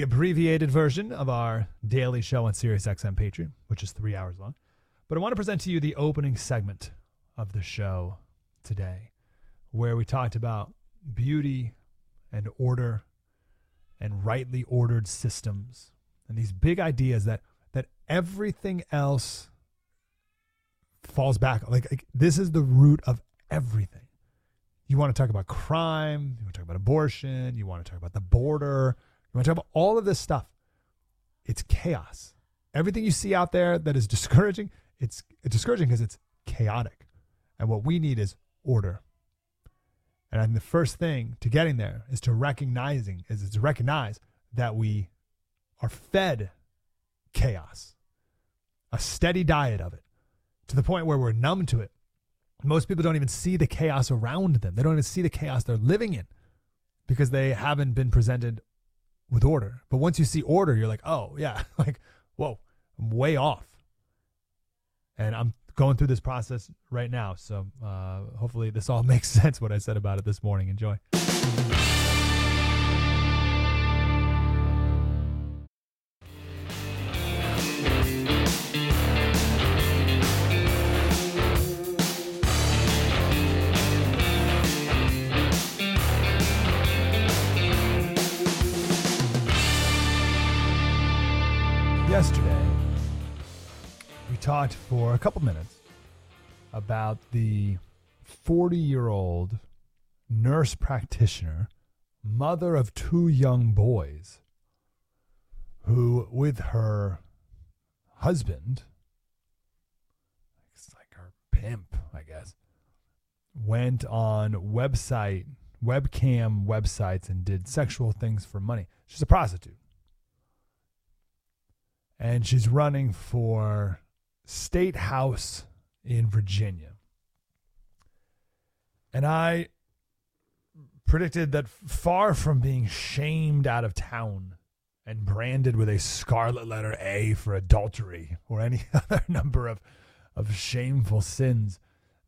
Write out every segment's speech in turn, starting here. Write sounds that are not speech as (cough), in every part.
The abbreviated version of our daily show on SiriusXM Patreon, which is three hours long. But I want to present to you the opening segment of the show today, where we talked about beauty and order and rightly ordered systems and these big ideas that that everything else falls back like, like this is the root of everything you want to talk about crime you want to talk about abortion you want to talk about the border you want to all of this stuff it's chaos everything you see out there that is (laughs) discouraging it's, it's discouraging because it's chaotic and what we need is order and I think the first thing to getting there is to recognizing is to recognize that we are fed chaos, a steady diet of it, to the point where we're numb to it. Most people don't even see the chaos around them. They don't even see the chaos they're living in because they haven't been presented with order. But once you see order, you're like, oh yeah, (laughs) like whoa, I'm way off. And I'm going through this process right now. So uh, hopefully this all (laughs) makes sense what I said about it this morning. Enjoy. For a couple minutes about the 40 year old nurse practitioner, mother of two young boys, who, with her husband, it's like her pimp, I guess, went on website, webcam websites and did sexual things for money. She's a prostitute. And she's running for state house in Virginia. And I predicted that far from being shamed out of town and branded with a scarlet letter A for adultery or any (laughs) other number of, of shameful sins,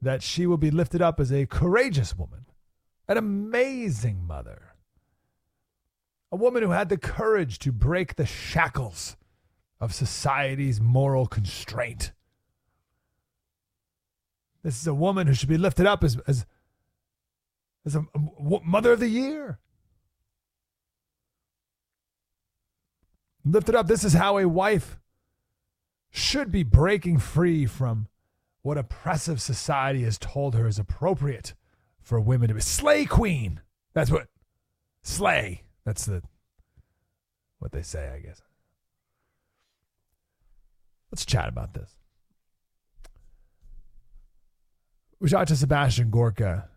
that she will be lifted up as a courageous woman, an amazing mother, a woman who had the courage to break the shackles of society's moral constraint. This is a woman who should be lifted up as, as, as a, mother of the year. Lifted up. This is how a wife should be breaking free from what oppressive society has told her is appropriate for women to be. Slay queen. That's what. Slay. That's the what they say, I guess. Let's chat about this. We talked to Sebastian Gorka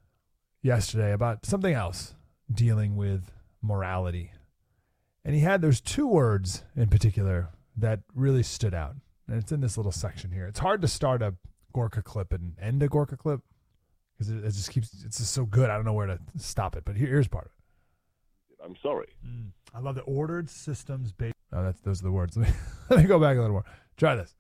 yesterday about something else dealing with morality. And he had there's two words in particular that really stood out. And it's in this little section here. It's hard to start a Gorka clip and end a Gorka clip because it, it, just keeps it's just so good. I don't know where to stop it. But here, here's part of it. I'm sorry. Mm, I love the ordered systems based. Oh, that's those are the words. (laughs) Let me, let me go back a little more. Try this.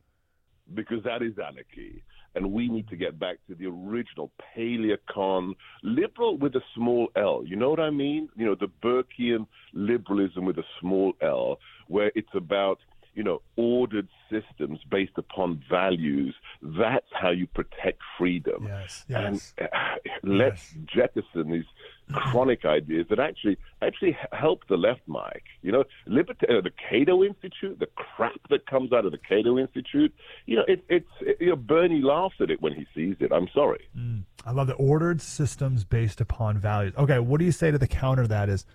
Because that is anarchy. And we need to get back to the original paleocon, liberal with a small L. You know what I mean? You know, the Burkean liberalism with a small L, where it's about you know, ordered systems based upon values. That's how you protect freedom. Yes, yes. And uh, let's yes. jettison these chronic ideas that actually actually help the left, Mike. You know, Liberta- uh, the Cato Institute, the crap that comes out of the Cato Institute. You know, it, it's it, you know, Bernie laughs at it when he sees it. I'm sorry. Mm. I love the ordered systems based upon values. Okay, what do you say to the counter? That is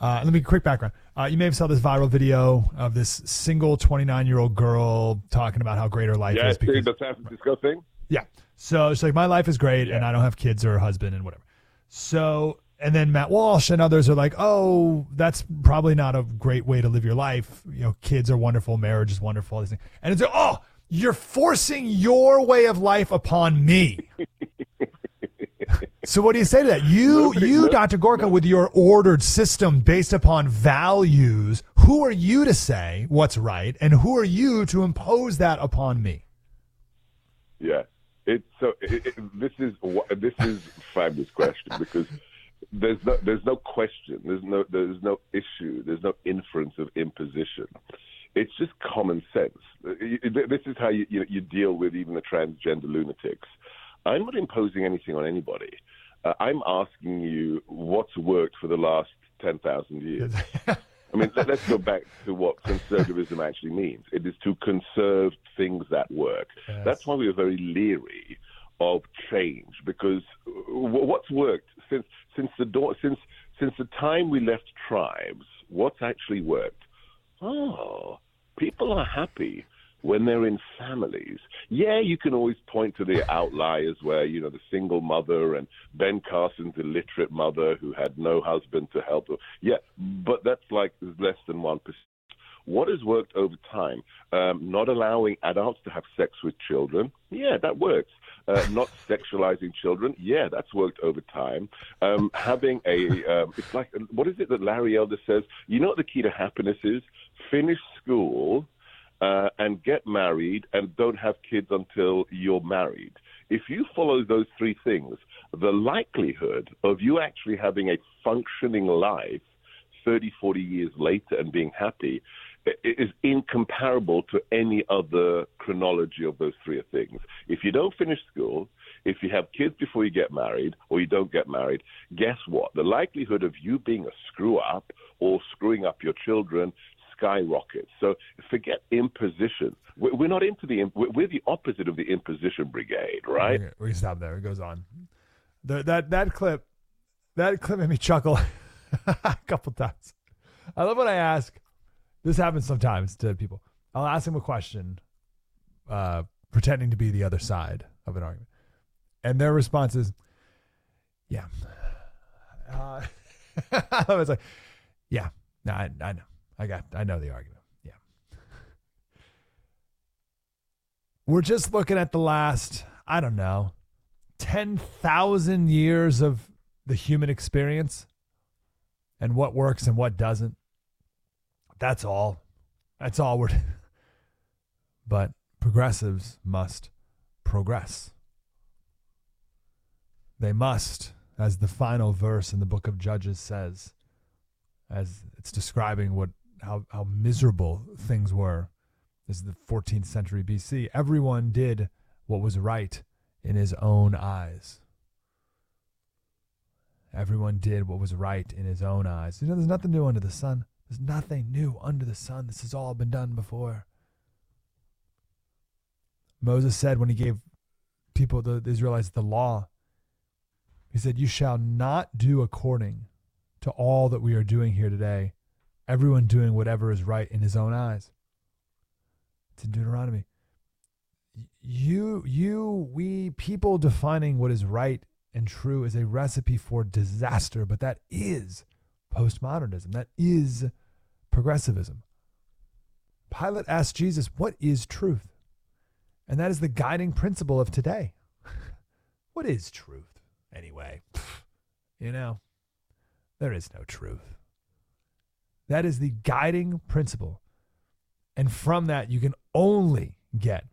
uh, let me quick background. Uh, you may have saw this viral video of this single 29 year old girl talking about how great her life yeah, is. Because, the San Francisco thing. Yeah. So she's like, my life is great, yeah. and I don't have kids or a husband and whatever. So, and then Matt Walsh and others are like, oh, that's probably not a great way to live your life. You know, kids are wonderful, marriage is wonderful, all these things. And it's like, oh, you're forcing your way of life upon me. So what do you say to that? You, you, Dr. Gorka, with your ordered system based upon values, who are you to say what's right, and who are you to impose that upon me? Yeah, it's so. It, it, this is this is fabulous question because there's no there's no question. There's no there's no issue. There's no inference of imposition. It's just common sense. This is how you, you, you deal with even the transgender lunatics. I'm not imposing anything on anybody. Uh, I'm asking you what's worked for the last 10,000 years. I mean, let, us go back to what conservatism actually means. It is to conserve things that work. Yes. That's why we are very leery of change because what's worked since since the door, since since the time we left tribes, what's actually worked? Oh, people are happy when they're in families. Yeah, you can always point to the outliers where, you know, the single mother and Ben Carson's illiterate mother who had no husband to help her. Yeah, but that's like less than 1%. What has worked over time? Um, not allowing adults to have sex with children. Yeah, that works. Uh, not (laughs) sexualizing children. Yeah, that's worked over time. Um, having a, um, it's like, what is it that Larry Elder says? You know what the key to happiness is? Finish school uh, and get married and don't have kids until you're married. If you follow those three things, the likelihood of you actually having a functioning life 30, 40 years later and being happy is incomparable to any other chronology of those three things. If you don't finish school, if you have kids before you get married or you don't get married, guess what? The likelihood of you being a screw up or screwing up your children skyrockets. So forget imposition. We're not into the we're the opposite of the imposition brigade, right? We stop there. It goes on. The, that that clip, that clip made me chuckle (laughs) a couple times. I love when I ask. This happens sometimes to people. I'll ask them a question, uh, pretending to be the other side of an argument, and their response is, "Yeah." Uh, (laughs) I was like, "Yeah, no, I, I know." I got I know the argument. Yeah. We're just looking at the last, I don't know, 10,000 years of the human experience and what works and what doesn't. That's all. That's all we're (laughs) But progressives must progress. They must, as the final verse in the book of Judges says, as it's describing what how how miserable things were. This is the 14th century BC. Everyone did what was right in his own eyes. Everyone did what was right in his own eyes. You know, there's nothing new under the sun. There's nothing new under the sun. This has all been done before. Moses said when he gave people, the, the Israelites, the law, he said, You shall not do according to all that we are doing here today, everyone doing whatever is right in his own eyes. It's in Deuteronomy. You, you, we, people defining what is right and true is a recipe for disaster, but that is postmodernism. That is progressivism. Pilate asked Jesus, What is truth? And that is the guiding principle of today. (laughs) what is truth, anyway? (laughs) You know, there is no truth. That is the guiding principle. And from that, you can only get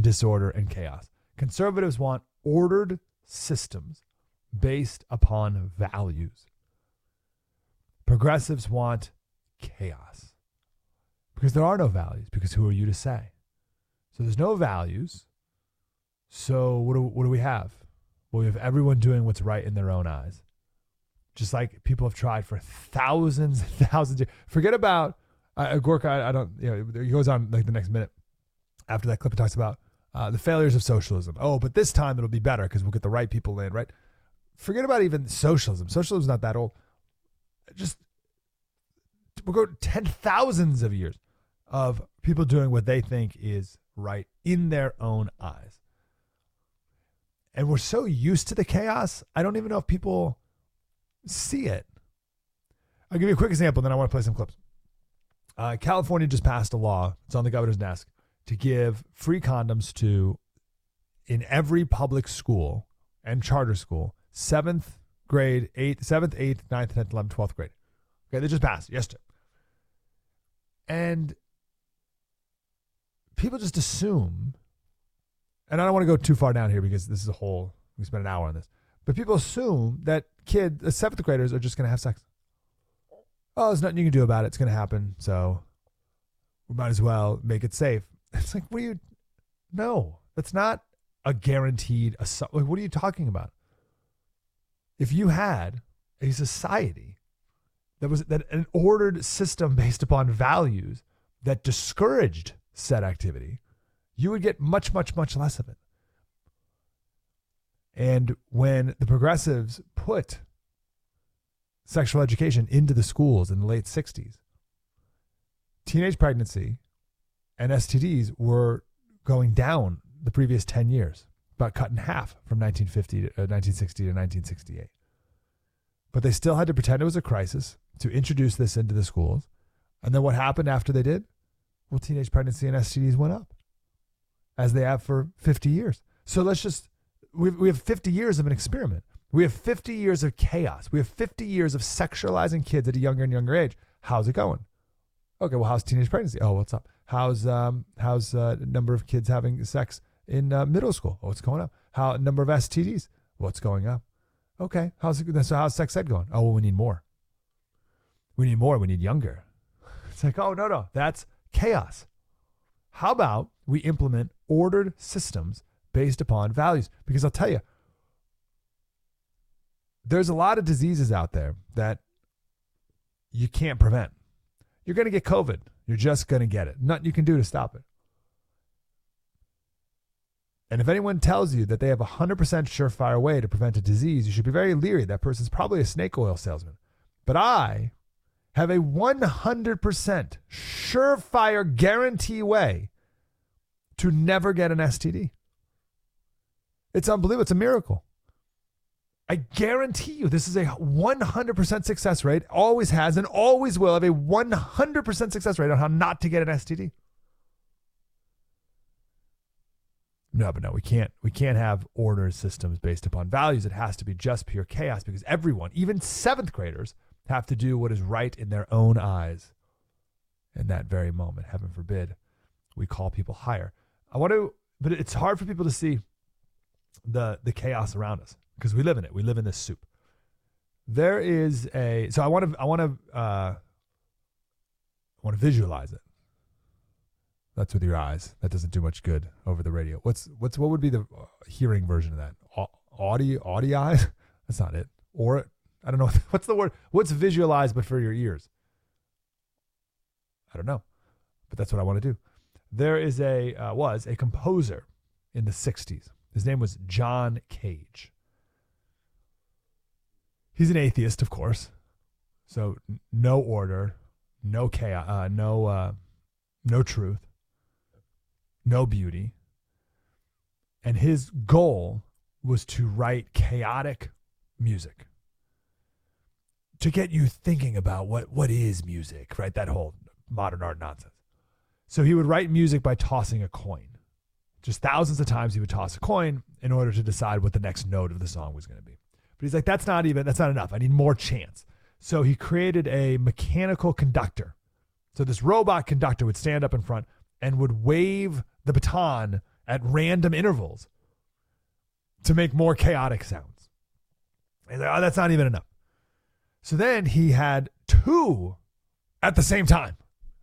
disorder and chaos. Conservatives want ordered systems based upon values. Progressives want chaos because there are no values. Because who are you to say? So there's no values. So what do, what do we have? Well, we have everyone doing what's right in their own eyes just like people have tried for thousands and (laughs) thousands. Of, years. forget about uh, Gorka. I, I, don't. You know, he goes on like the next minute after that clip. It talks about uh, the failures of socialism. Oh, but this time it'll be better because we'll get the right people in. Right. Forget about even socialism. Socialism's not that old. Just we'll go ten thousands of years of people doing what they think is right in their own eyes. And we're so used to the chaos. I don't even know if people see it. I'll give you a quick example, then I want to play some clips. Uh, California just passed a law, it's on the governor's desk, to give free condoms to, in every public school and charter school, seventh grade, eighth, seventh, eighth, ninth, tenth, eleventh, twelfth grade. Okay, they just passed yesterday. And people just assume, and I don't want to go too far down here because this is a whole, we spent an hour on this, but people assume that kid, the seventh graders are just going to have sex. Oh, there's nothing you can do about it. It's going to happen. So we might as well make it safe. (laughs) It's like, what are you? No, that's not a guaranteed. Like, what are you talking about? If you had a society that was that an ordered system based upon values that discouraged said activity, you would get much, much, much less of it. And when the progressives put sexual education into the schools in the late 60s, teenage pregnancy and STDs were going down the previous 10 years, about cut in half from 1950 to, uh, 1960 to 1968. But they still had to pretend it was a crisis to introduce this into the schools. And then what happened after they did? Well, teenage pregnancy and STDs went up as they have for 50 years. So let's just, we we have 50 years of an experiment. We have 50 years of chaos. We have 50 years of sexualizing kids at a younger and younger age. How's it going? Okay, well, how's teenage pregnancy? Oh, what's up? How's um how's uh, number of kids having sex in uh, middle school? Oh, what's going up? How number of STDs? What's going up? Okay, how's so how's sex ed going? Oh, well, we need more. We need more. We need younger. (laughs) It's like, oh no, no, that's chaos. How about we implement ordered systems based upon values? Because I'll tell you, there's a lot of diseases out there that you can't prevent. You're going to get COVID. You're just going to get it. Nothing you can do to stop it. And if anyone tells you that they have a 100% surefire way to prevent a disease, you should be very leery. That person's probably a snake oil salesman. But I have a 100% surefire guarantee way to never get an STD. It's unbelievable. It's a miracle. I guarantee you this is a 100% success rate, always has and always will have a 100% success rate on how not to get an STD. No, but no, we can't. We can't have order systems based upon values. It has to be just pure chaos because everyone, even seventh graders, have to do what is right in their own eyes. In that very moment, heaven forbid, we call people higher. I want to, but it's hard for people to see the the chaos around us because we live in it. We live in this soup. There is a so I want to I want to uh, I want to visualize it. That's with your eyes. That doesn't do much good over the radio. What's what's what would be the uh, hearing version of that? Au- Audio audio eyes? (laughs) That's not it. Or I don't know (laughs) what's the word. What's visualized but for your ears? I don't know, but that's what I want to do. There is a uh, was a composer in the '60s. His name was John Cage. He's an atheist, of course. So no order, no chaos, uh, no uh, no truth, no beauty. And his goal was to write chaotic music to get you thinking about what what is music, right? That whole modern art nonsense. So he would write music by tossing a coin. Just thousands of times he would toss a coin in order to decide what the next note of the song was going to be. But he's like, that's not even, that's not enough. I need more chance. So he created a mechanical conductor. So this robot conductor would stand up in front and would wave the baton at random intervals to make more chaotic sounds. And like, oh, that's not even enough. So then he had two at the same time.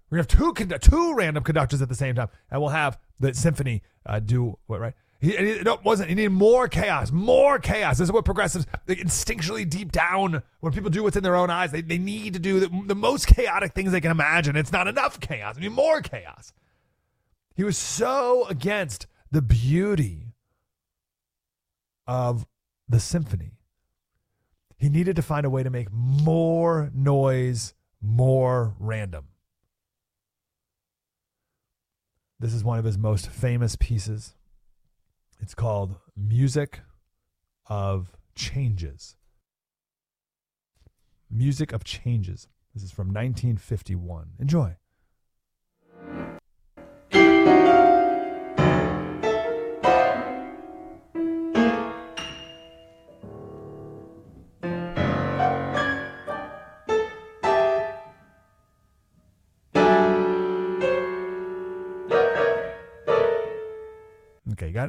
We're have two condu- two random conductors at the same time, and we'll have the symphony uh, do what right. He, he no, it wasn't. He needed more chaos, more chaos. This is what progressives instinctually deep down when people do what's in their own eyes, they, they need to do the, the most chaotic things they can imagine. It's not enough chaos. I need more chaos. He was so against the beauty of the symphony. He needed to find a way to make more noise, more random. This is one of his most famous pieces. It's called Music of Changes. Music of Changes. This is from 1951. Enjoy.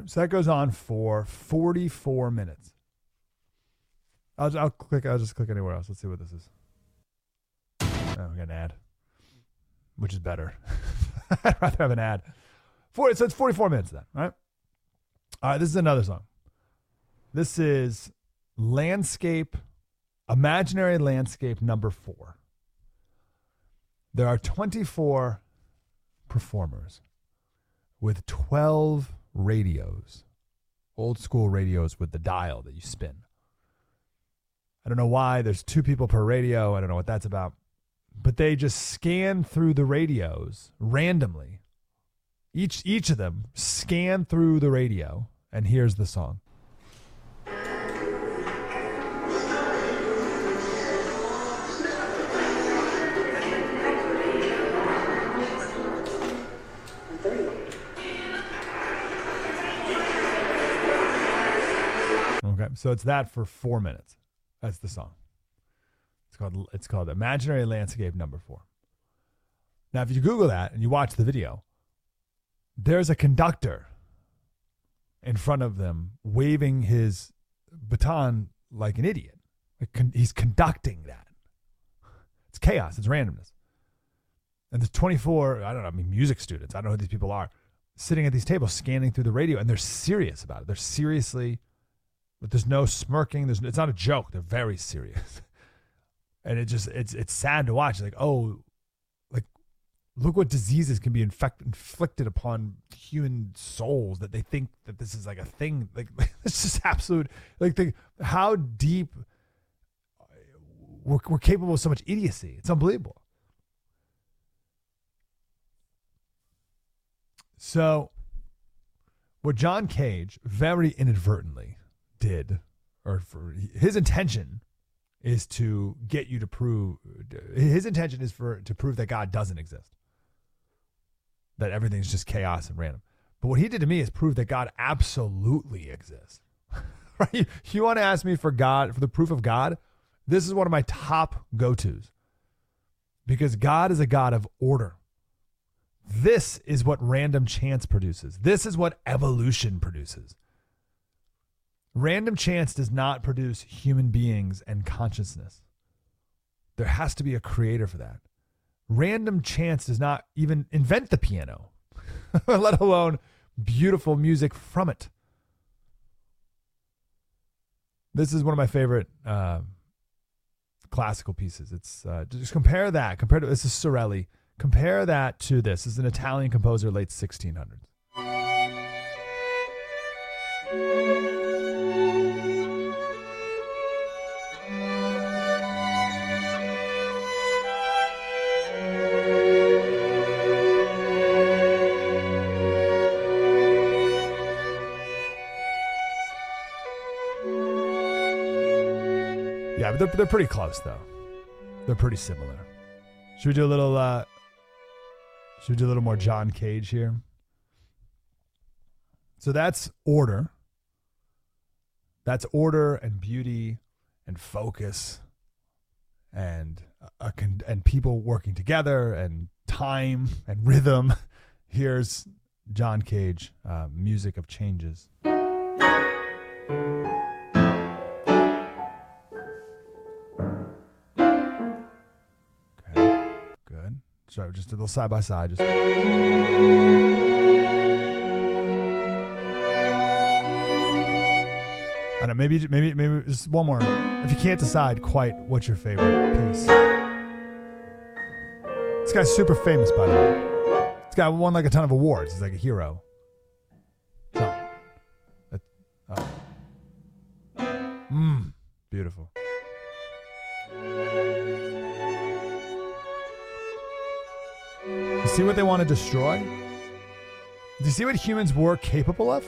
It. So that goes on for 44 minutes. I'll, I'll click. I'll just click anywhere else. Let's see what this is. Oh, we got an ad, which is better. (laughs) I'd rather have an ad. Four, so it's 44 minutes then, right? All right, this is another song. This is Landscape, Imaginary Landscape number four. There are 24 performers with 12 radios, old school radios with the dial that you spin. I don't know why there's two people per radio. I don't know what that's about. But they just scan through the radios randomly. Each each of them scan through the radio and here's the song. Okay, so it's that for four minutes. That's the song. It's called it's called Imaginary Landscape Number Four. Now, if you Google that and you watch the video, there's a conductor in front of them waving his baton like an idiot. He's conducting that. It's chaos. It's randomness. And there's 24, I don't know, I mean, music students. I don't know who these people are, sitting at these tables scanning through the radio, and they're serious about it. They're seriously, but there's no smirking. There's, it's not a joke. They're very serious. (laughs) And it just, it's, it's sad to watch. Like, oh, like, look what diseases can be infect, inflicted upon human souls that they think that this is like a thing. Like, (laughs) it's just absolute, like, the, how deep we're, we're capable of so much idiocy. It's unbelievable. So, what John Cage very inadvertently did, or for his intention, is to get you to prove. His intention is for to prove that God doesn't exist, that everything's just chaos and random. But what he did to me is prove that God absolutely exists. (laughs) right? You want to ask me for God for the proof of God? This is one of my top go tos, because God is a God of order. This is what random chance produces. This is what evolution produces. Random chance does not produce human beings and consciousness. There has to be a creator for that. Random chance does not even invent the piano, (laughs) let alone beautiful music from it. This is one of my favorite uh, classical pieces. It's uh, just compare that. Compare to this is Sorelli. Compare that to this. This is an Italian composer, late 1600s. They're, pretty close though. They're pretty similar. Should we do a little? uh Should we do a little more John Cage here? So that's order. That's order and beauty and focus and a, con- and people working together and time and rhythm. (laughs) Here's John Cage, uh, music of changes. So just a little side by side. Just. I don't know, maybe maybe maybe just one more. If you can't decide quite what's your favorite piece. This guy's super famous, by the way. This guy won like a ton of awards. He's like a hero. You see what they want to destroy? Do you see what humans were capable of?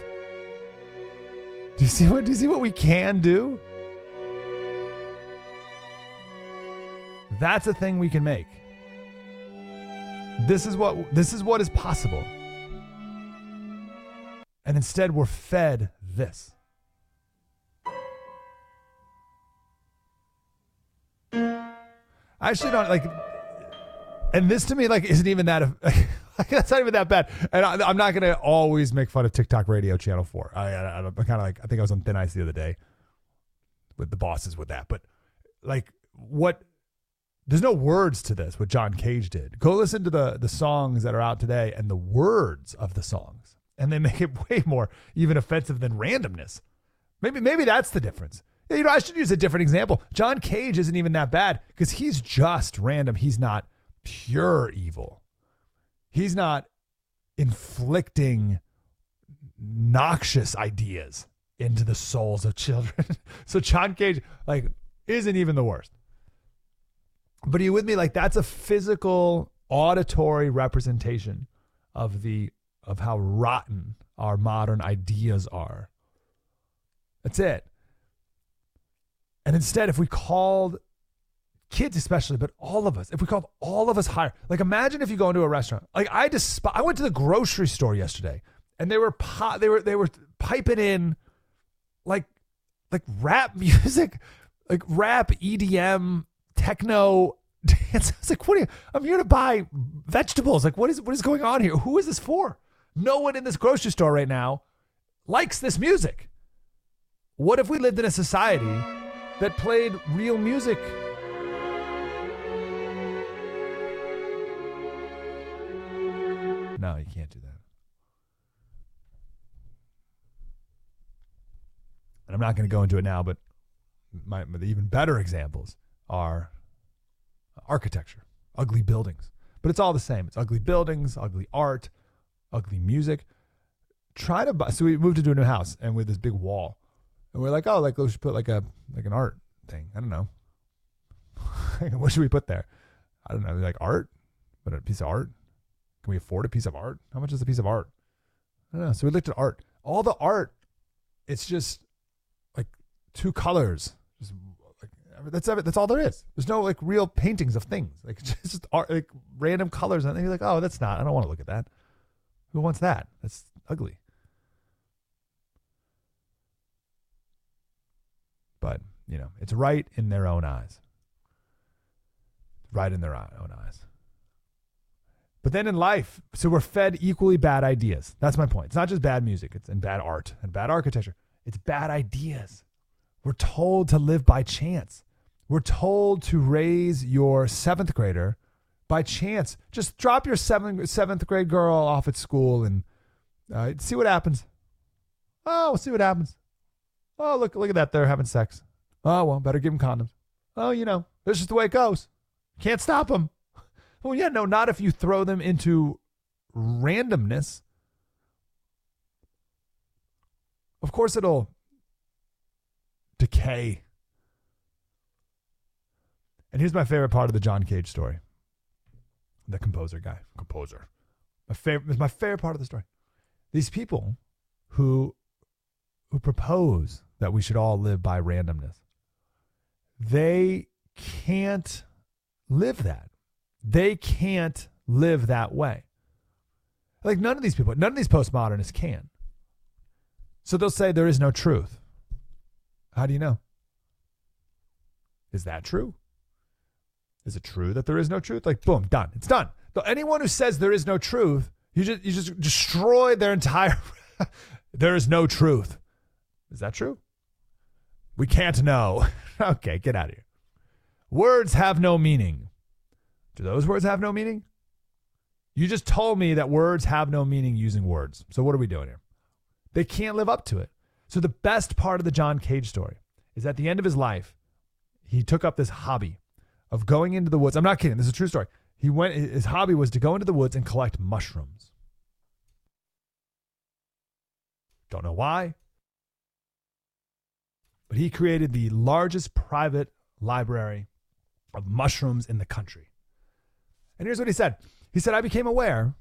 Do you see what do you see what we can do? That's a thing we can make. This is what this is what is possible. And instead we're fed this. I actually don't like and this to me like isn't even that (laughs) like, that's not even that bad and I, am not gonna always make fun of tiktok radio channel 4 i, I, i'm kind of like i think i was on thin ice the other day with the bosses with that. But like what there's no words to this what John Cage did. Go listen to the the songs that are out today and the words of the songs. And they make it (laughs) way more even offensive than randomness. Maybe maybe that's the difference. You know, I should use a different example. John Cage isn't even that bad because he's just random. He's not pure evil. He's not inflicting noxious ideas into the souls of children. (laughs) so John Cage, like, isn't even the worst. But are you with me? Like, that's a physical, auditory representation of the of how rotten our modern ideas are. That's it. And instead, if we called kids especially, but all of us, if we called all of us higher, like imagine if you go into a restaurant. Like I just, I went to the grocery store yesterday, and they were po- they were they were piping in like like rap (laughs) music, like rap EDM techno (laughs) dance. I was like, what are you? I'm here to buy vegetables. Like, what is what is going on here? Who is this for? No one in this grocery store right now likes this music. What if we lived in a society that played real music? No, you can't do that. And I'm not going to go into it now, but my, my the even better examples are architecture, ugly buildings. But it's all the same. It's ugly buildings, ugly art, ugly music. Try to buy. So we moved into a new house, and we with this big wall, and we're like, oh, like we should put like a like an art thing. I don't know. (laughs) what should we put there? I don't know. Like art, but a piece of art. Can we afford a piece of art? How much is a piece of art? I don't know. So we looked at art. All the art, it's just like two colors. Just like that's that's all there is. There's no like real paintings of things. Like (laughs) just art, like random colors, and you're like, oh, that's not. I don't want to look at that. Who wants that? That's ugly. But you know, it's right in their own eyes. Right in their own eyes. But then in life, so we're fed equally bad ideas. That's my point. It's not just bad music, it's and bad art and bad architecture. It's bad ideas. We're told to live by chance. We're told to raise your seventh grader by chance. Just drop your seventh seventh grade girl off at school and uh, see what happens. Oh, we'll see what happens. Oh, look, look at that. They're having sex. Oh, well, better give them condoms. Oh, you know, this is the way it goes. Can't stop them. Well, yeah, no, not if you throw them into randomness. Of course, it'll decay. And here's my favorite part of the John Cage story. The composer guy, composer. My favorite is my favorite part of the story. These people who who propose that we should all live by randomness. They can't live that. They can't live that way. Like none of these people, none of these postmodernists can. So they'll say there is no truth. How do you know? Is that true? Is it true that there is no truth? Like, boom, done. It's done. So anyone who says there is no truth, you just you just destroy their entire. (laughs) there is no truth. Is that true? We can't know. (laughs) okay, get out of here. Words have no meaning. Do those words have no meaning? You just told me that words have no meaning using words. So what are we doing here? They can't live up to it. So the best part of the John Cage story is at the end of his life, he took up this hobby of going into the woods. I'm not kidding. This is a true story. He went his hobby was to go into the woods and collect mushrooms. Don't know why. But he created the largest private library of mushrooms in the country. And here's what he said He said, I became aware,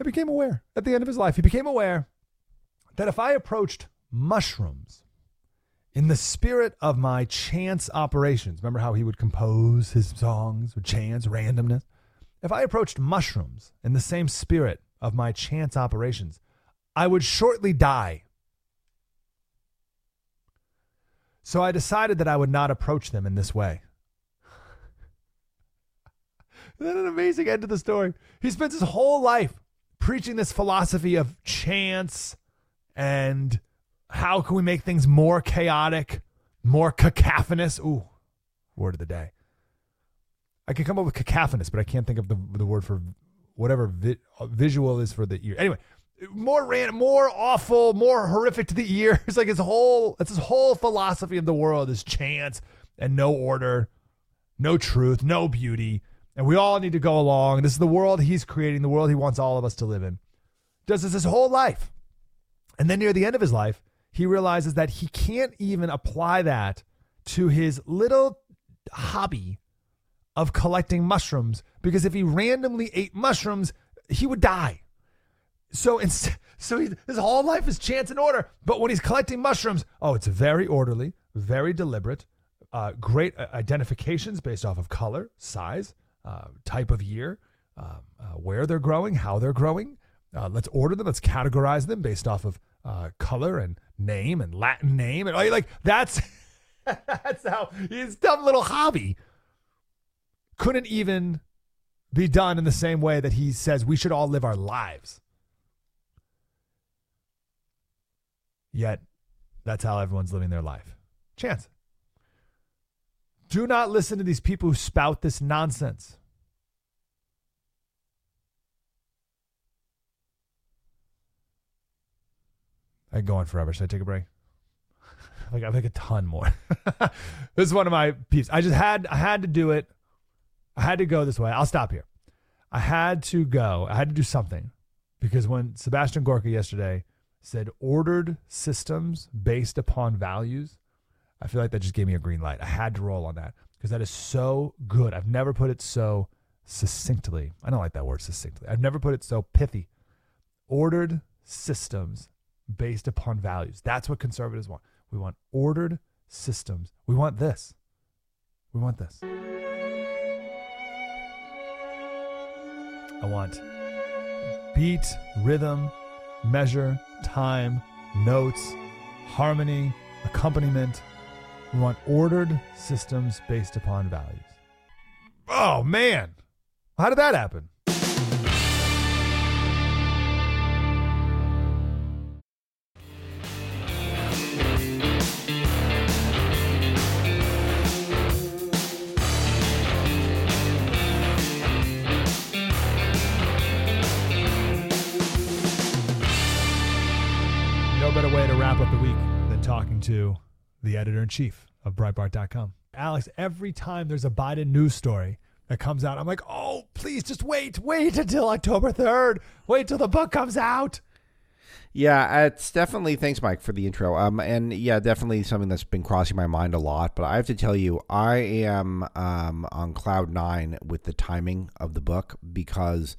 I became aware at the end of his life, he became aware that if I approached mushrooms in the spirit of my chance operations, remember how he would compose his songs with chance, randomness? If I approached mushrooms in the same spirit of my chance operations, I would shortly die. So I decided that I would not approach them in this way. That an amazing end to the story? He spends his whole life preaching this philosophy of chance and how can we make things more chaotic, more cacophonous? Ooh, word of the day. I can come up with cacophonous, but I can't think of the the word for whatever vi- uh, visual is for the ear. Anyway, more ran, more awful, more horrific to the ear. (laughs) It's like his whole that's his whole philosophy of the world is chance and no order, no truth, no beauty. And we all need to go along. This is the world he's creating, the world he wants all of us to live in. Does this his whole life. And then near the end of his life, he realizes that he can't even apply that to his little hobby of collecting mushrooms because if he randomly ate mushrooms, he would die. So instead, so he, his whole life is chance and order. But when he's collecting mushrooms, oh, it's very orderly, very deliberate, uh, great uh, identifications based off of color, size, uh, type of year, um, uh, where they're growing, how they're growing. Uh, let's order them. Let's categorize them based off of uh, color and name and Latin name and like that's (laughs) that's how his dumb little hobby couldn't even be done in the same way that he says we should all live our lives. Yet, that's how everyone's living their life. Chance. Do not listen to these people who spout this nonsense. I can go on forever. Should I take a break? (laughs) like I think a ton more. (laughs) this is one of my peeps. I just had I had to do it. I had to go this way. I'll stop here. I had to go. I had to do something because when Sebastian Gorka yesterday said ordered systems based upon values, I feel like that just gave me a green light. I had to roll on that because that is so good. I've never put it so succinctly. I don't like that word succinctly. I've never put it so pithy. Ordered systems based upon values. That's what conservatives want. We want ordered systems. We want this. We want this. I want beat, rhythm, measure, time, notes, harmony, accompaniment. We want ordered systems based upon values. Oh, man. How did that happen? No better way to wrap up the week than talking to the editor in chief of Breitbart.com. Alex, every time there's a Biden news story that comes out, I'm like, oh, please just wait, wait until October 3rd. Wait till the book comes out. Yeah, it's definitely thanks, Mike, for the intro. Um, and yeah, definitely something that's been crossing my mind a lot. But I have to tell you, I am um on cloud nine with the timing of the book because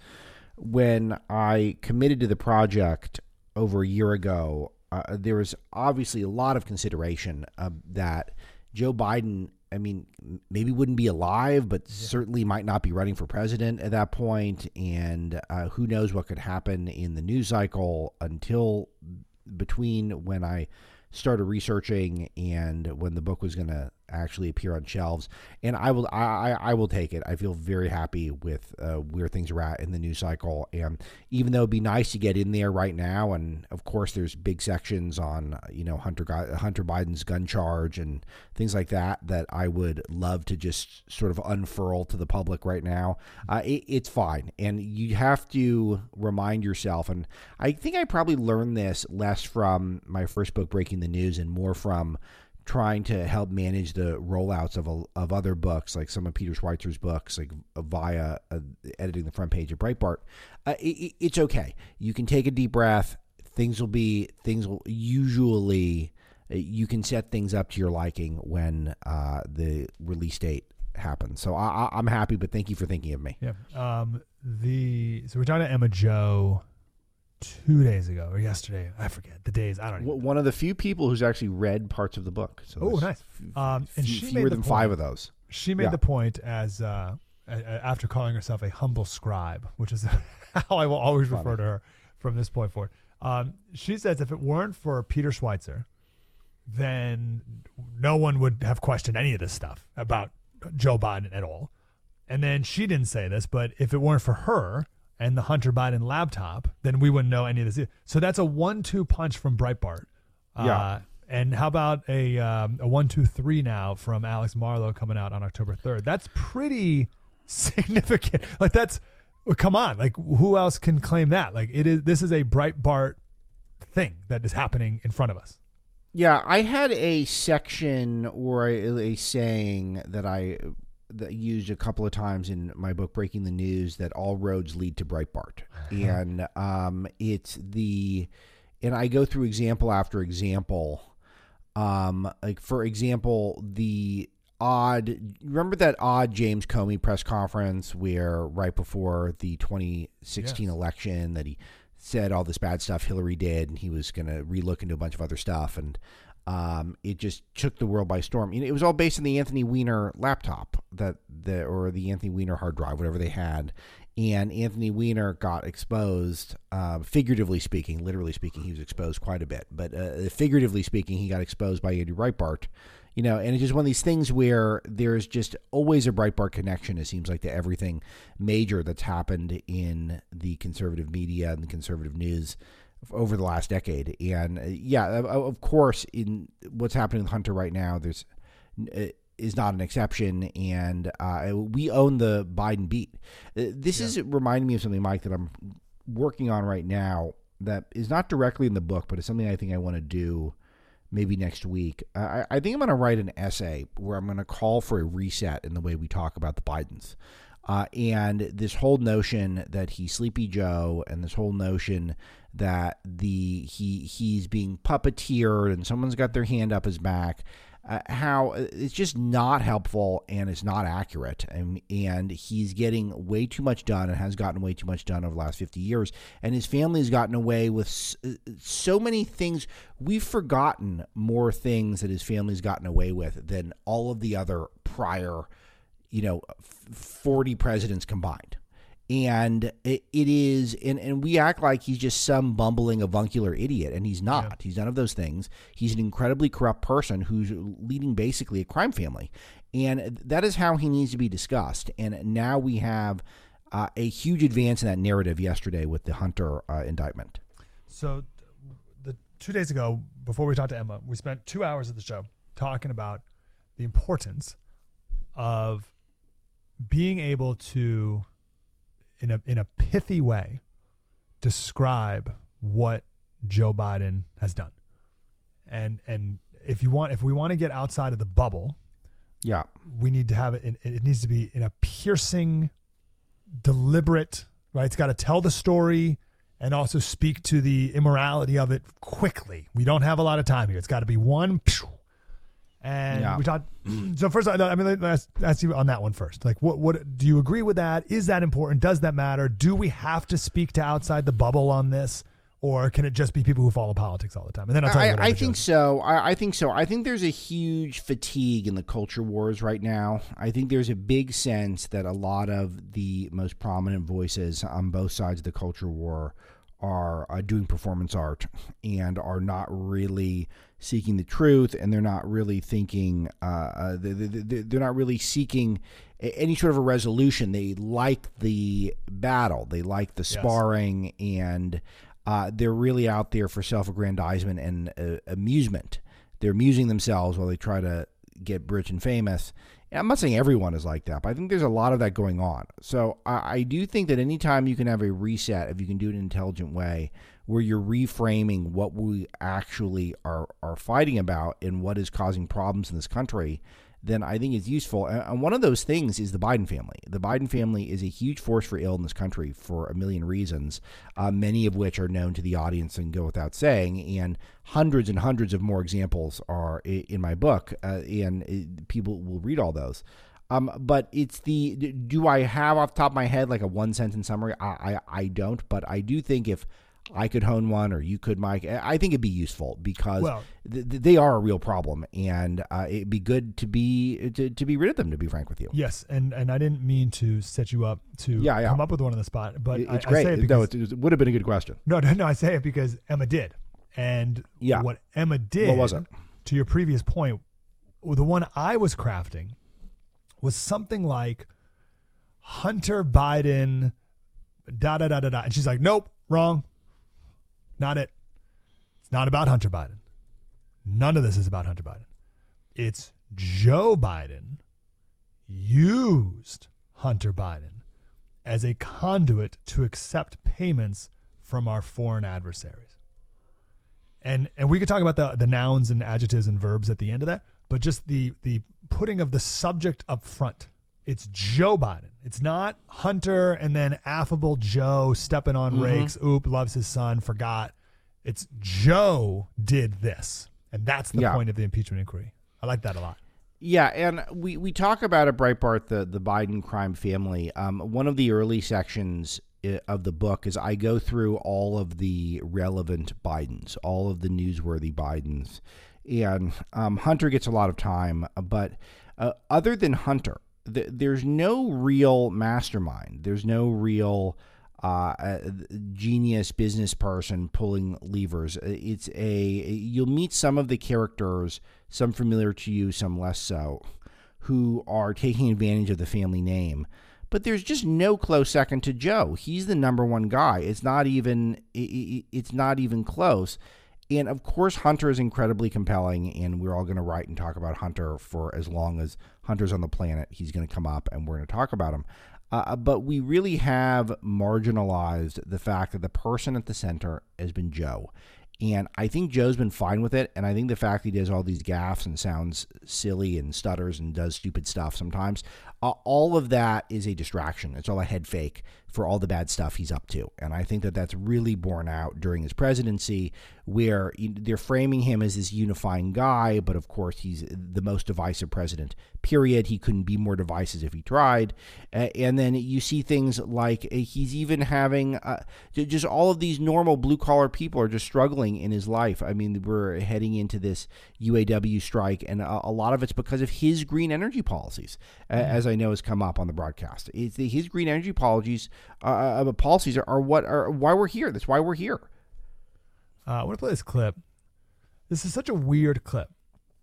when I committed to the project over a year ago, uh, there was obviously a lot of consideration uh, that Joe Biden. I mean, maybe wouldn't be alive, but certainly might not be running for president at that point. point, and uh, who knows what could happen in the news cycle until between when I started researching and when the book was going to actually appear on shelves. And I will, I, I will take it. I feel very happy with uh, where things are at in the news cycle. And even though it'd be nice to get in there right now, and of course there's big sections on you know Hunter Hunter Biden's gun charge and things like that that I would love to just sort of unfurl to the public right now. Uh, it, it's fine, and you have to remind yourself. And I think I probably learned this less from my first book, Breaking the News, and more from trying to help manage the rollouts of a, of other books, like some of Peter Schweizer's books, like via uh, editing the front page of Breitbart. Uh, it, it's okay. You can take a deep breath. Things will be things will usually uh, you can set things up to your liking when uh, the release date happens. So I, am happy, but thank you for thinking of me. Yeah. Um. The so to Emma-Jo two days ago or yesterday. I forget the days. I don't. Even One of the few people who's actually read parts of the book. So Oh, nice. Um, and few- she fewer than five of those. She made Yeah. the point as uh, a- a- after calling herself a humble scribe, which is (laughs) how I will always refer to her from this point forward. Um, she says if it weren't for Peter Schweizer, then no one would have questioned any of this stuff about Joe Biden at all. And then she didn't say this, but if it weren't for her and the Hunter Biden laptop, then we wouldn't know any of this. So that's a one-two punch from Breitbart Yeah. Uh, and how about a um, a one two three now from Alex Marlow coming out on October third? That's pretty (laughs) significant. Like that's well, come on. Like who else can claim that? Like it is. This is a Breitbart thing that is happening in front of us. Yeah, I had a section or a, a saying that I that used a couple of times in my book Breaking the News that all roads lead to Breitbart. (laughs) and um, it's the and I go through example after example. Um, like for example, the odd remember that odd James Comey press conference where right before the 2016 Yes. election that he said all this bad stuff Hillary did and he was going to relook into a bunch of other stuff and um, it just took the world by storm. You know, it was all based on the Anthony Weiner laptop that the or the Anthony Weiner hard drive, whatever they had. And Anthony Weiner got exposed, uh, figuratively speaking. Literally speaking, he was exposed quite a bit. But uh, figuratively speaking, he got exposed by Andrew Breitbart. You know, and it's just one of these things where there's just always a Breitbart connection. It seems like to everything major that's happened in the conservative media and the conservative news over the last decade. And uh, yeah, of- of course, in what's happening with Hunter right now, there's uh, is not an exception, and uh, we own the Biden beat. Uh, This is reminding me of something, Mike, that I'm working on right now that is not directly in the book, but it's something I think I want to do maybe next week. I, I think I'm going to write an essay where I'm going to call for a reset in the way we talk about the Bidens. Uh, and this whole notion that he's Sleepy Joe, and this whole notion that the he he's being puppeteered, and someone's got their hand up his back, uh, how it's just not helpful and it's not accurate, and and he's getting way too much done and has gotten way too much done over the last fifty years, and his family has gotten away with s- uh, so many things. We've forgotten more things that his family's gotten away with than all of the other prior you know, 40 presidents combined. And it, it is, and, and we act like he's just some bumbling, avuncular idiot, and he's not. He's none of those things. He's an incredibly corrupt person who's leading basically a crime family. And that is how he needs to be discussed. And now we have uh, a huge advance in that narrative yesterday with the Hunter uh, indictment. So, the two days ago, before we talked to Emma, we spent two hours of the show talking about the importance of being able to, in a in a pithy way, describe what Joe Biden has done, and and if you want, if we want to get outside of the bubble, Yeah. we need to have it. In, it needs to be in a piercing, deliberate. Right, it's got to tell the story and also speak to the immorality of it quickly. We don't have a lot of time here. It's got to be one. pew. And Yeah. we talked. So first, I I mean, let's ask you on that one first. Like, what what do you agree with that? Is that important? Does that matter? Do we have to speak to outside the bubble on this, or can it just be people who follow politics all the time? And then I'll tell you. I, I think chose. so. I, I think so. I think there's a huge fatigue in the culture wars right now. I think there's a big sense that a lot of the most prominent voices on both sides of the culture war are uh, doing performance art and are not really seeking the truth, and they're not really thinking. Uh, uh, they, they're not really seeking any sort of a resolution. They like the battle. They like the sparring and uh, they're really out there for self-aggrandizement and uh, amusement. They're amusing themselves while they try to get rich and famous. I'm not saying everyone is like that, but I think there's a lot of that going on. So I, I do think that anytime you can have a reset, if you can do it in an intelligent way, where you're reframing what we actually are are fighting about and what is causing problems in this country, then I think it's useful. And one of those things is the Biden family. The Biden family is a huge force for ill in this country for a million reasons, uh, many of which are known to the audience and go without saying. And hundreds and hundreds of more examples are in my book, uh, and uh, people will read all those. Um, but it's the do I have off top of my head like a one sentence summary? I, I I don't, but I do think if I could hone one or you could, Mike, I I think it'd be useful because Well- th- th- they are a real problem, and uh, it'd be good to be to, to be rid of them. To be frank with you, Yes, and and I didn't mean to set you up to Yeah, yeah. come up with one on the spot, but It- I- it's I, great. say it no, because, it, it would have been a good question. no, no, no, I say it because Emma did, and Yeah. what Emma did. What was it? To your previous point, the one I was crafting was something like Hunter Biden, da da da da da, and she's like, nope, wrong, not it. It's not about Hunter Biden. none of this is about Hunter Biden. It's Joe Biden used Hunter Biden as a conduit to accept payments from our foreign adversaries. And and we could talk about the the nouns and adjectives and verbs at the end of that, but just the the putting of the subject up front. It's Joe Biden. It's not Hunter and then affable Joe stepping on Mm-hmm. rakes. Oop, loves his son, forgot. It's Joe did this. And that's the Yeah. point of the impeachment inquiry. I like that a lot. Yeah, and we, we talk about at Breitbart the the Biden crime family. Um, one of the early sections of the book is I go through all of the relevant Bidens, all of the newsworthy Bidens, and um, Hunter gets a lot of time, but uh, other than Hunter, th- there's no real mastermind. There's no real uh, genius business person pulling levers. It's a you'll meet some of the characters, some familiar to you, some less so, who are taking advantage of the family name. But there's just no close second to Joe. He's the number one guy. It's not even i- i- it's not even close. And of course, Hunter is incredibly compelling, and we're all going to write and talk about Hunter for as long as Hunter's on the planet. He's going to come up, and we're going to talk about him. Uh, but we really have marginalized the fact that the person at the center has been Joe. And I think Joe's been fine with it. And I think the fact he does all these gaffes and sounds silly and stutters and does stupid stuff sometimes, uh, all of that is a distraction. It's all a head fake for all the bad stuff he's up to. And I think that that's really borne out during his presidency, where they're framing him as this unifying guy. But of course, he's the most divisive president, period. He couldn't be more divisive if he tried. Uh, and then you see things like uh, he's even having uh, just all of these normal blue collar people are just struggling in his life. I mean, we're heading into this UAW strike, and a, a lot of it's because of his green energy policies, uh, as I know has come up on the broadcast. It's the, his green energy policies, uh, uh, policies are, are what are why we're here. That's why we're here. Uh, I want to play this clip. This is such a weird clip.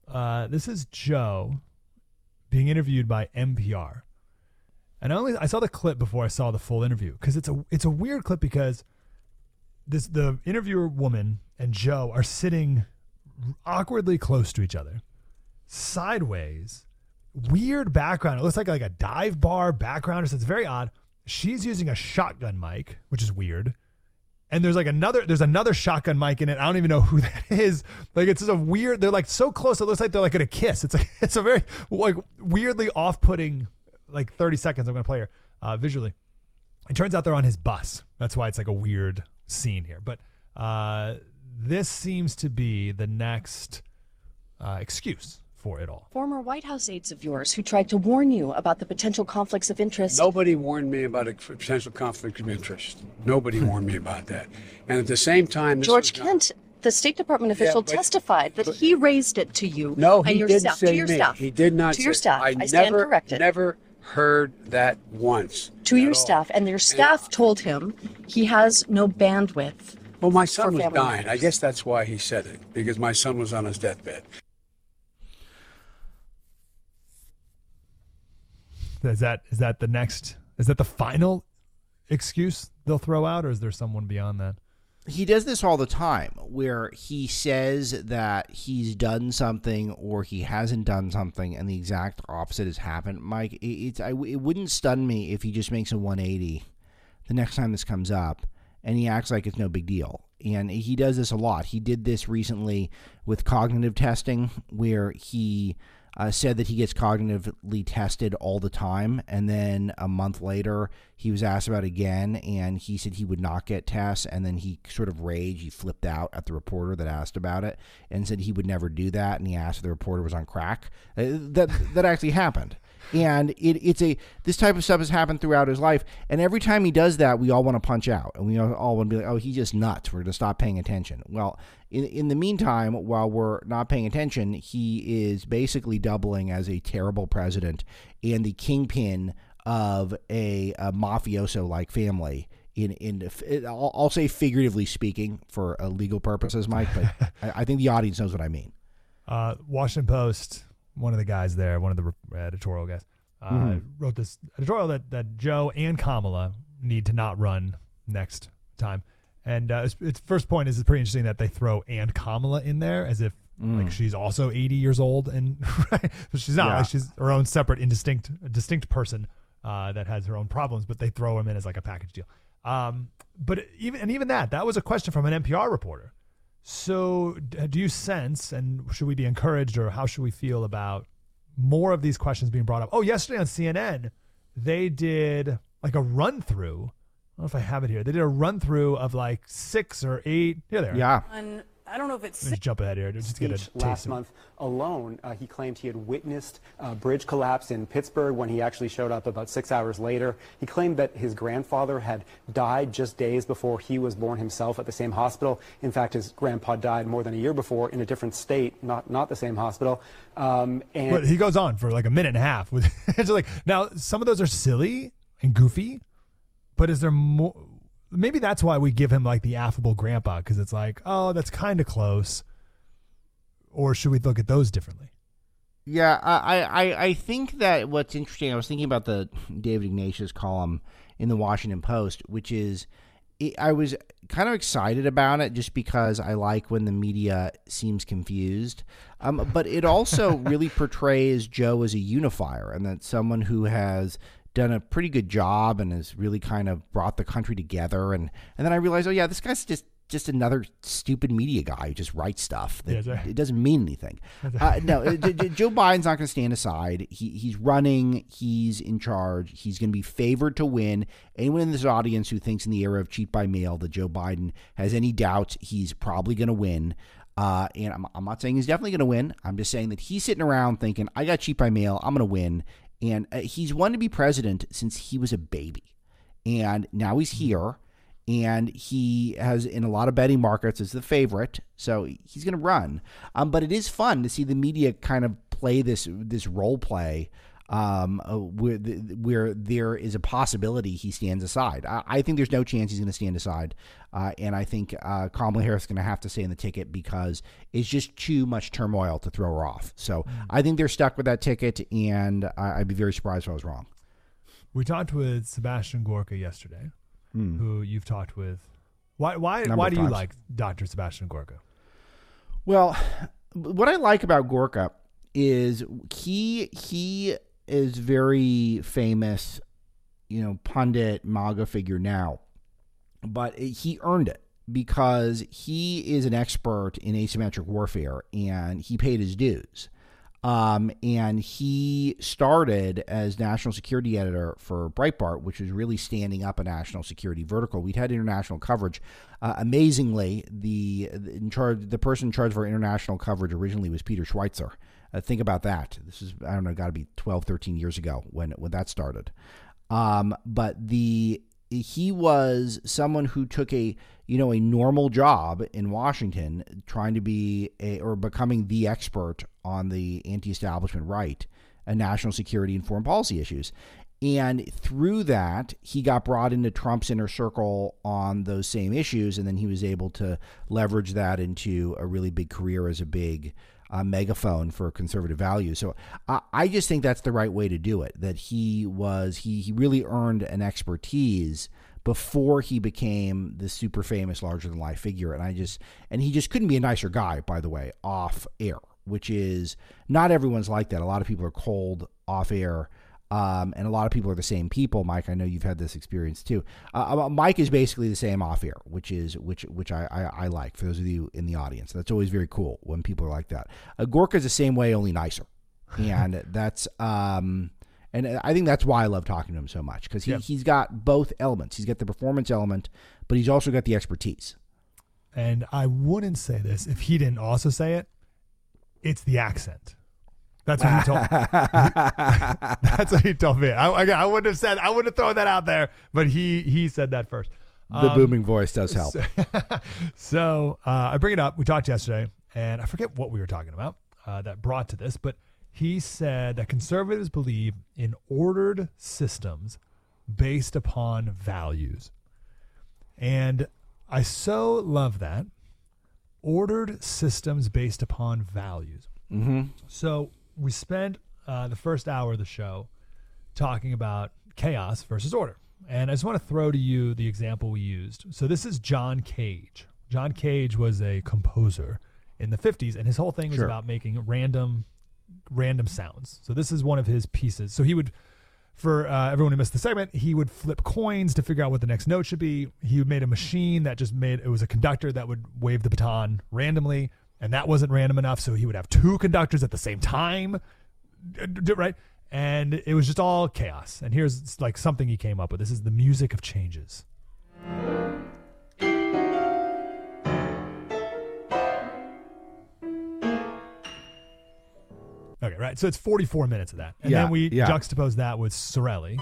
Uh, this is Joe being interviewed by NPR, and I only I saw the clip before I saw the full interview because it's a it's a weird clip because this the interviewer woman and Joe are sitting awkwardly close to each other, sideways. Weird background. It looks like like a dive bar background. So it's very odd. She's using a shotgun mic, which is weird and there's like another there's another shotgun mic in it. I don't even know who (laughs) that is. Like it's just a weird. They're like so close. It looks like they're like gonna kiss. It's like (laughs) it's a very like weirdly off putting like 30 seconds. I'm gonna play here uh, visually. It turns out they're on his bus. That's why it's like a weird scene here. But uh, this seems to be the next uh, excuse for it all. Former White House aides of yours who tried to warn you about the potential conflicts of interest. Nobody warned me about a potential conflict of interest. Nobody warned me about that. And at the same time, George was not- Kent, the State Department official, but- testified that he raised it to you No, and he your didn't staff. say to your me. staff. He did not. To your say- staff. I, I, stand never, corrected. Never heard that once. to your all. staff, and your staff told him he has no bandwidth. Well, my son for was family dying. I guess that's why he said it because my son was on his deathbed. Is that is that the next? Is that the final excuse they'll throw out, or is there someone beyond that? he does this all the time where he says that he's done something or he hasn't done something and the exact opposite has happened mike it, it's I, it wouldn't stun me if he just makes a 180 the next time this comes up and he acts like it's no big deal and he does this a lot he did this recently with cognitive testing where he uh, said that he gets cognitively tested all the time. And then a month later, he was asked about again, and he said he would not get tests. And then he sort of raged. He flipped out at the reporter that asked about it and said he would never do that. And he asked if the reporter was on crack. Uh, that that actually happened. And it, it's a this type of stuff has happened throughout his life. And every time he does that, we all want to punch out, and we all, want to be like, "Oh, he's just nuts. We're going to stop paying attention." Well, in in the meantime, while we're not paying attention, he is basically doubling as a terrible president and the kingpin of a, a mafioso like family. In in I'll, I'll say figuratively speaking for legal purposes, Mike, but (laughs) I, I think the audience knows what I mean. Uh, Washington Post, one of the guys there, one of the editorial guys, uh, Mm-hmm. wrote this editorial that, that Joe and Kamala need to not run next time. And uh, its, its first point is it's pretty interesting that they throw and Kamala in there as if Like she's also 80 years old, and (laughs) right? she's not. Yeah. Like she's her own separate, indistinct, distinct person uh, that has her own problems. But they throw him in as like a package deal. Um, but even and even that, that was a question from an NPR reporter. So, uh, do you sense, and should we be encouraged, or how should we feel about more of these questions being brought up? Oh, yesterday on CNN, they did like a run through. I don't know if I have it here. They did a run through of like six or eight. Here they are. Yeah. on, I don't know if it's Let me just jump ahead here just to get a taste last of month alone, uh, he claimed he had witnessed a bridge collapse in Pittsburgh when he actually showed up about six hours later. He claimed that his grandfather had died just days before he was born himself at the same hospital. In fact, his grandpa died more than a year before in a different state, not not the same hospital. Um, and But he goes on for like a minute and a half. With (laughs) it's like now some of those are silly and goofy, but is there more? Maybe that's why we give him like the affable grandpa because it's like, oh, that's kind of close. Or should we look at those differently? Yeah, I, I, I think that what's interesting, I was thinking about the David Ignatius column in the Washington Post, which is I was kind of excited about it just because I like when the media seems confused. Um, but it also (laughs) really portrays Joe as a unifier and that someone who has done a pretty good job and has really kind of brought the country together. And, and then I realized, oh, yeah, this guy's just just another stupid media guy who just writes stuff that Yeah, it doesn't mean anything. (laughs) Uh, no, uh, (laughs) Joe Biden's not going to stand aside. He, he's running. He's in charge. He's going to be favored to win. Anyone in this audience who thinks in the era of cheat by mail that Joe Biden has any doubts he's probably going to win. Uh, and I'm, I'm not saying he's definitely going to win. I'm just saying that he's sitting around thinking, I got cheat by mail. I'm going to win. And uh, he's wanted to be president since he was a baby. And now he's here and he has in a lot of betting markets is the favorite, so he's going to run. Um, but it is fun to see the media kind of play this this role play um, uh, where where there is a possibility he stands aside. I, I think there's no chance he's going to stand aside, uh, and I think uh, Kamala Harris is going to have to stay in the ticket because it's just too much turmoil to throw her off. So I think they're stuck with that ticket, and I, I'd be very surprised if I was wrong. We talked with Sebastian Gorka yesterday, who you've talked with. Why? Why? Number why do you like Dr. Sebastian Gorka? Well, (sighs) what I like about Gorka is he he is very famous, you know, pundit MAGA figure now, but he earned it because he is an expert in asymmetric warfare and he paid his dues. Um, and he started as national security editor for Breitbart, which was really standing up a national security vertical. We'd had international coverage. Uh, amazingly, the, the in charge, the person in charge of our international coverage originally was Peter Schweizer. Uh, think about that. This is I don't know, got to be 12, 13 years ago when when that started. Um, but the he was someone who took a you know a normal job in Washington, trying to be a, or becoming the expert on the anti-establishment right, and national security and foreign policy issues. And through that, he got brought into Trump's inner circle on those same issues, and then he was able to leverage that into a really big career as a big uh, megaphone for conservative values. So I, I just think that's the right way to do it. That he was he he really earned an expertise before he became the super famous larger than life figure and I just and he just couldn't be a nicer guy by the way off air which is not everyone's like that a lot of people are cold off air um, and a lot of people are the same people Mike I know you've had this experience too uh, uh, Mike is basically the same off air which is which which I, I, I like for those of you in the audience that's always very cool when people are like that uh, Gorka's the same way only nicer (laughs) and that's um and I think that's why I love talking to him so much because he, Yeah. he's got both elements. He's got the performance element, but he's also got the expertise. And I wouldn't say this if he didn't also say it. It's the accent. That's what he told. Me. (laughs) That's what he told me. I, again, I wouldn't have said. I wouldn't have thrown that out there, but he he said that first. The Um, booming voice does help. (laughs) so uh, I bring it up. We talked yesterday, and I forget what we were talking about uh, that brought to this, but he said that conservatives believe in ordered systems based upon values. And I so love that. Ordered systems based upon values. hmm So we spent uh, the first hour of the show talking about chaos versus order. And I just want to throw to you the example we used. So this is John Cage. John Cage was a composer in the 50s, and his whole thing was Sure. about making random random sounds. So this is one of his pieces. So he would for uh, everyone who missed the segment, he would flip coins to figure out what the next note should be. He made a machine that just made it was a conductor that would wave the baton randomly, and that wasn't random enough. So he would have two conductors at the same time, right? And it was just all chaos. And here's like something he came up with. This is the music of changes. Okay, right. So it's 44 minutes of that. And Yeah, then we yeah. juxtapose that with Sorelli.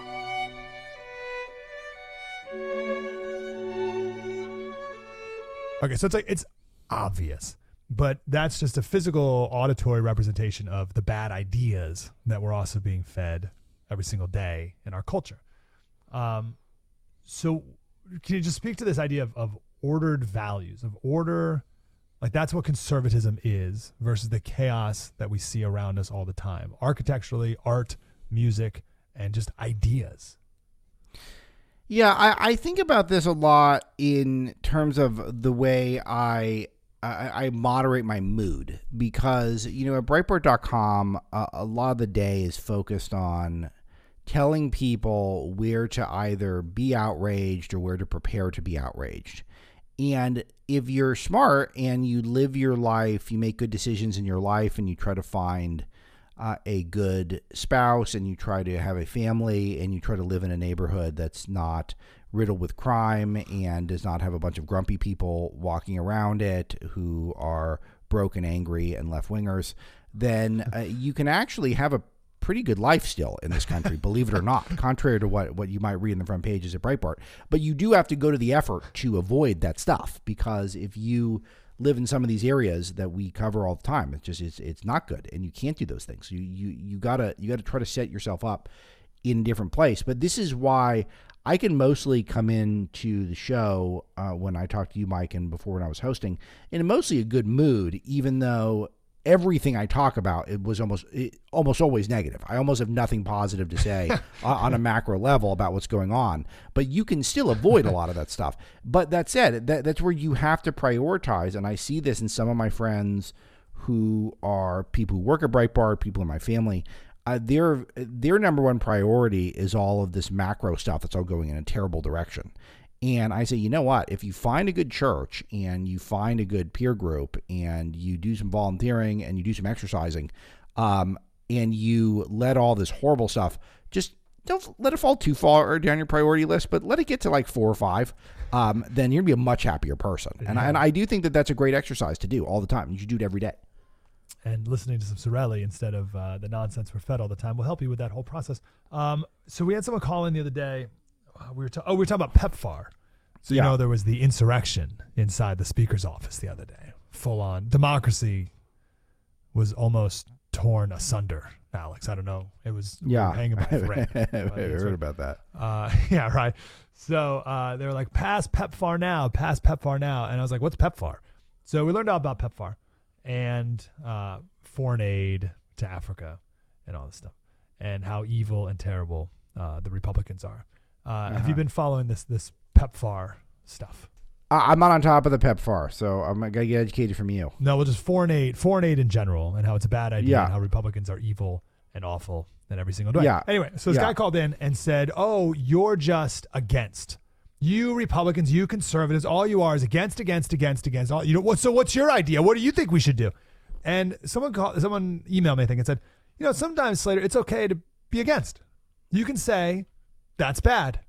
Okay, so it's like it's obvious, but that's just a physical auditory representation of the bad ideas that we're also being fed every single day in our culture. Um, so can you just speak to this idea of, of ordered values, of order? Like that's what conservatism is versus the chaos that we see around us all the time, architecturally, art, music, and just ideas. Yeah, I, I think about this a lot in terms of the way I I, I moderate my mood because you know at Breitbart.com uh, a lot of the day is focused on telling people where to either be outraged or where to prepare to be outraged. And if you're smart and you live your life, you make good decisions in your life, and you try to find uh, a good spouse and you try to have a family and you try to live in a neighborhood that's not riddled with crime and does not have a bunch of grumpy people walking around it who are broke and angry and left wingers, then uh, you can actually have a pretty good life still in this country, (laughs) believe it or not, contrary to what, what you might read in the front pages at Breitbart. But you do have to go to the effort to avoid that stuff because if you live in some of these areas that we cover all the time. It's just it's it's not good, and you can't do those things. You you you gotta you gotta try to set yourself up in a different place. But this is why I can mostly come into the show uh, when I talk to you, Mike, and before when I was hosting, in mostly a good mood, even though everything I talk about it was almost it, almost always negative. I almost have nothing positive to say (laughs) on, on a macro level about what's going on. But you can still avoid a lot of that stuff. But that said, that, that's where you have to prioritize. And I see this in some of my friends who are people who work at Breitbart, people in my family. Uh, their their number one priority is all of this macro stuff that's all going in a terrible direction. And I say, you know what? If you find a good church and you find a good peer group and you do some volunteering and you do some exercising, um, and you let all this horrible stuff just don't let it fall too far down your priority list, but let it get to like four or five. Um, then you're gonna be a much happier person. And, I, and I do think that that's a great exercise to do all the time. You should do it every day. And listening to some Sorelli instead of uh, the nonsense we're fed all the time will help you with that whole process. Um, so we had someone call in the other day. Uh, we were ta- oh we were talking about PEPFAR. So you Yeah. know there was the insurrection inside the speaker's office the other day. Full on democracy was almost torn asunder. Alex, I don't know. It was we Yeah, hanging by (laughs) a thread. (laughs) I heard about that. Uh, (laughs) yeah, right. So uh, they were like, pass PEPFAR now, pass PEPFAR now. And I was like, what's PEPFAR? So we learned all about PEPFAR and uh, foreign aid to Africa and all this stuff and how evil and terrible uh, the Republicans are. Uh, Have you been following this this PEPFAR stuff? I- I'm not on top of the PEPFAR, so I'm gonna get educated from you. No, well, just foreign aid, foreign aid in general, and how it's a bad idea, Yeah. and how Republicans are evil and awful in every single way. Yeah. Anyway, so this Yeah. guy called in and said, "Oh, you're just against you Republicans, you conservatives. All you are is against, against, against, against. All you know. What? So what's your idea? What do you think we should do?" And someone called, someone emailed me, I think, and said, "You know, sometimes Slater, it's okay to be against. You can say that's bad."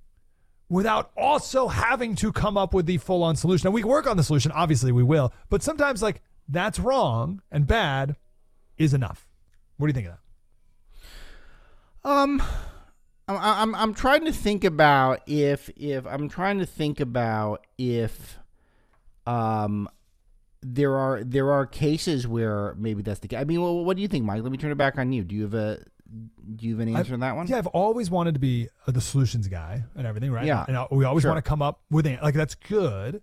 Without also having to come up with the full on solution. And we work on the solution, obviously we will, but sometimes like that's wrong and bad is enough. What do you think of that? Um, I'm, I'm I'm trying to think about if if I'm trying to think about if um there are there are cases where maybe that's the case. I mean, well, what do you think, Mike? Let me turn it back on you. Do you have a do you have an answer on that one? Yeah, I've always wanted to be uh, the solutions guy and everything, right? Yeah. And we always Sure. want to come up with it. Like that's good,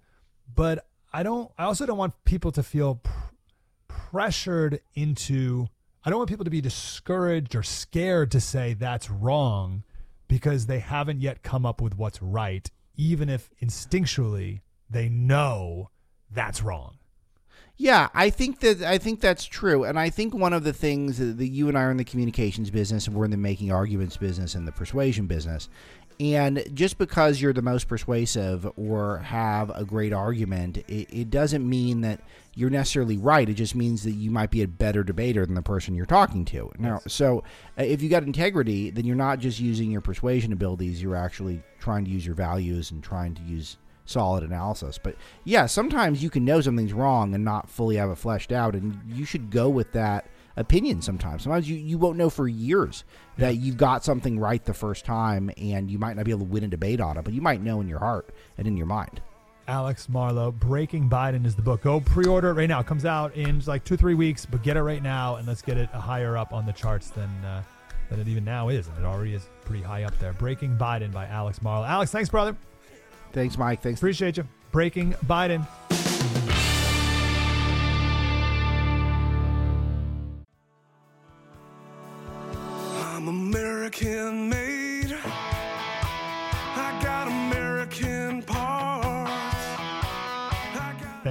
but I don't. I also don't want people to feel pr- pressured into. I don't want people to be discouraged or scared to say that's wrong because they haven't yet come up with what's right, even if instinctually they know that's wrong. Yeah, I think that I think that's true, and I think one of the things that that you and I are in the communications business, and we're in the making arguments business and the persuasion business, and just because you're the most persuasive or have a great argument, it, it doesn't mean that you're necessarily right. It just means that you might be a better debater than the person you're talking to. Now, so uh, if you got integrity, then you're not just using your persuasion abilities; you're actually trying to use your values and trying to use solid analysis. But yeah, sometimes you can know something's wrong and not fully have it fleshed out, and you should go with that opinion sometimes. Sometimes you, you won't know for years that you've got something right the first time, and you might not be able to win a debate on it, but you might know in your heart and in your mind. Alex Marlow, Breaking Biden is the book. Go pre-order it right now. It comes out in like two, three weeks, but get it right now, and let's get it higher up on the charts than uh, than it even now is, and it already is pretty high up there. Breaking Biden by Alex Marlow. Alex, thanks, brother. Thanks, Mike. Thanks. Appreciate you. Breaking Biden.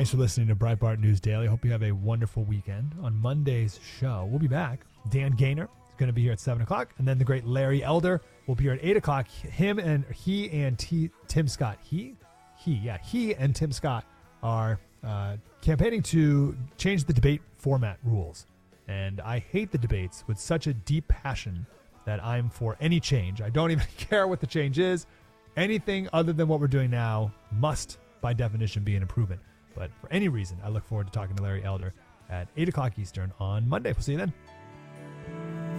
Thanks for listening to Breitbart News Daily. Hope you have a wonderful weekend. On Monday's show, we'll be back. Dan Gainor is going to be here at 7 o'clock. And then the great Larry Elder will be here at 8 o'clock. Him and he and T, Tim Scott. He? He, yeah. He and Tim Scott are uh, campaigning to change the debate format rules. And I hate the debates with such a deep passion that I'm for any change. I don't (laughs) even care what the change is. Anything other than what we're doing now must, by definition, be an improvement. But for any reason, I look forward to talking to Larry Elder at 8 o'clock Eastern on Monday. We'll see you then.